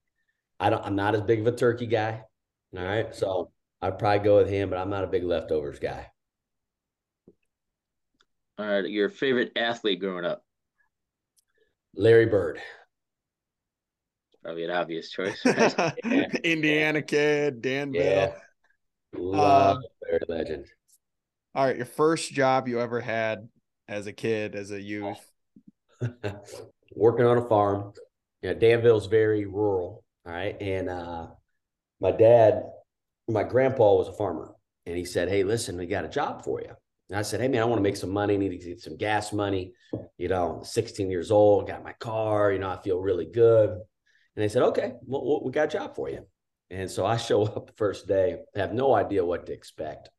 I don't. I'm not as big of a turkey guy. All right, so I'd probably go with him, but I'm not a big leftovers guy. All right, your favorite athlete growing up? Larry Bird. Probably an obvious choice. yeah. Indiana kid, Danville. Yeah. Love um, Larry Legend. All right, your first job you ever had as a kid, as a youth? Working on a farm. Yeah, Danville's very rural. All right. And uh my dad, my grandpa was a farmer, and he said, Hey, listen, we got a job for you. And I said, Hey man, I want to make some money, I need to get some gas money. You know, 16 years old, got my car, you know, I feel really good. And they said, Okay, well, we got a job for you. And so I show up the first day, have no idea what to expect.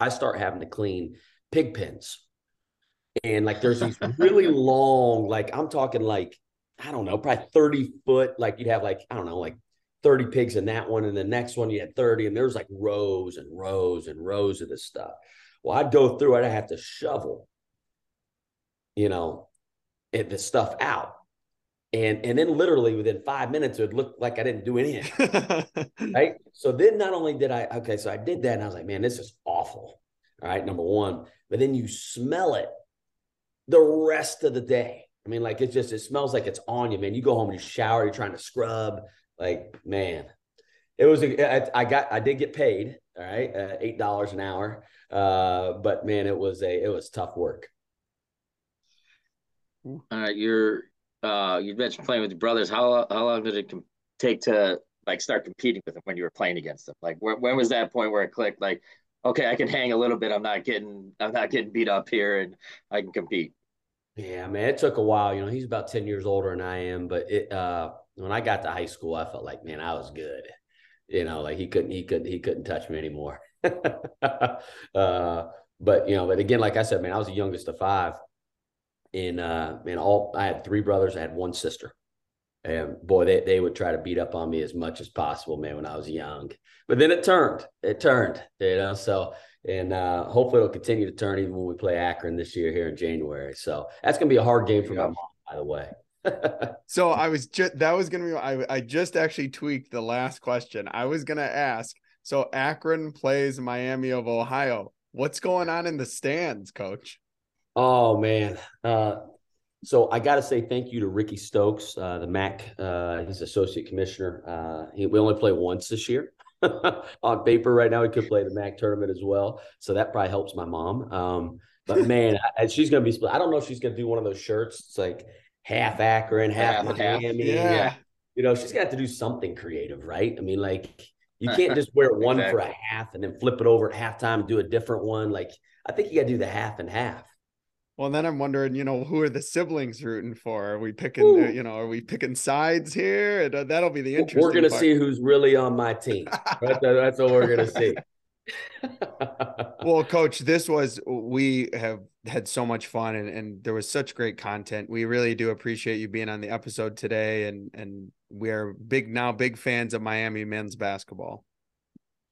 I start having to clean pig pens. And like there's these really long, like I'm talking like, I don't know, probably 30 foot, like you'd have like, I don't know, like 30 pigs in that one. And the next one you had 30. And there's like rows and rows and rows of this stuff. Well, I'd go through it, I have to shovel, you know, it, the stuff out. And and then literally within five minutes, it would look like I didn't do anything. right. So then not only did I, okay, so I did that and I was like, man, this is awful. All right, number one. But then you smell it the rest of the day. I mean, like it just it smells like it's on you, man. You go home and you shower, you're trying to scrub. Like, man, it was a, I, I got I did get paid, all right, uh, eight dollars an hour. Uh, but man, it was a it was tough work. All right, you're uh, you mentioned playing with your brothers. How how long did it com- take to like start competing with them when you were playing against them? Like when, when was that point where it clicked? Like, okay, I can hang a little bit. I'm not getting I'm not getting beat up here, and I can compete. Yeah, man, it took a while. You know, he's about ten years older than I am, but it uh, when I got to high school, I felt like man, I was good. You know, like he couldn't he couldn't he couldn't touch me anymore. uh, but you know, but again, like I said, man, I was the youngest of five in uh man all I had three brothers I had one sister. And boy they, they would try to beat up on me as much as possible man when I was young. But then it turned it turned you know so and uh hopefully it'll continue to turn even when we play Akron this year here in January. So that's gonna be a hard game for my mom by the way. So I was just that was gonna be I, I just actually tweaked the last question. I was gonna ask so Akron plays Miami of Ohio. What's going on in the stands coach Oh man. Uh, so I got to say thank you to Ricky Stokes, uh, the MAC. Uh, he's associate commissioner. Uh, he, we only play once this year. On paper, right now, we could play the MAC tournament as well. So that probably helps my mom. Um, but man, I, she's going to be split. I don't know if she's going to do one of those shirts. It's like half Akron, half, half Miami. Half. Yeah. You know, she's got to do something creative, right? I mean, like you can't just wear one exactly. for a half and then flip it over at halftime and do a different one. Like I think you got to do the half and half. Well, then I'm wondering, you know, who are the siblings rooting for? Are we picking, uh, you know, are we picking sides here? Uh, that'll be the interesting. We're going to see who's really on my team. that's, that's what we're going to see. well, coach, this was we have had so much fun and, and there was such great content. We really do appreciate you being on the episode today and and we are big now big fans of Miami men's basketball.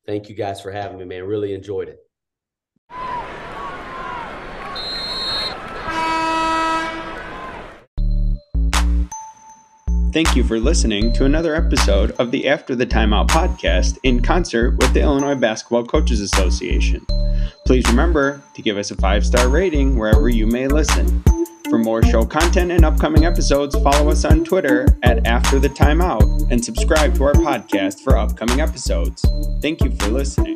Thank you guys for having me, man. Really enjoyed it. Thank you for listening to another episode of the After the Timeout podcast in concert with the Illinois Basketball Coaches Association. Please remember to give us a five star rating wherever you may listen. For more show content and upcoming episodes, follow us on Twitter at After the Timeout and subscribe to our podcast for upcoming episodes. Thank you for listening.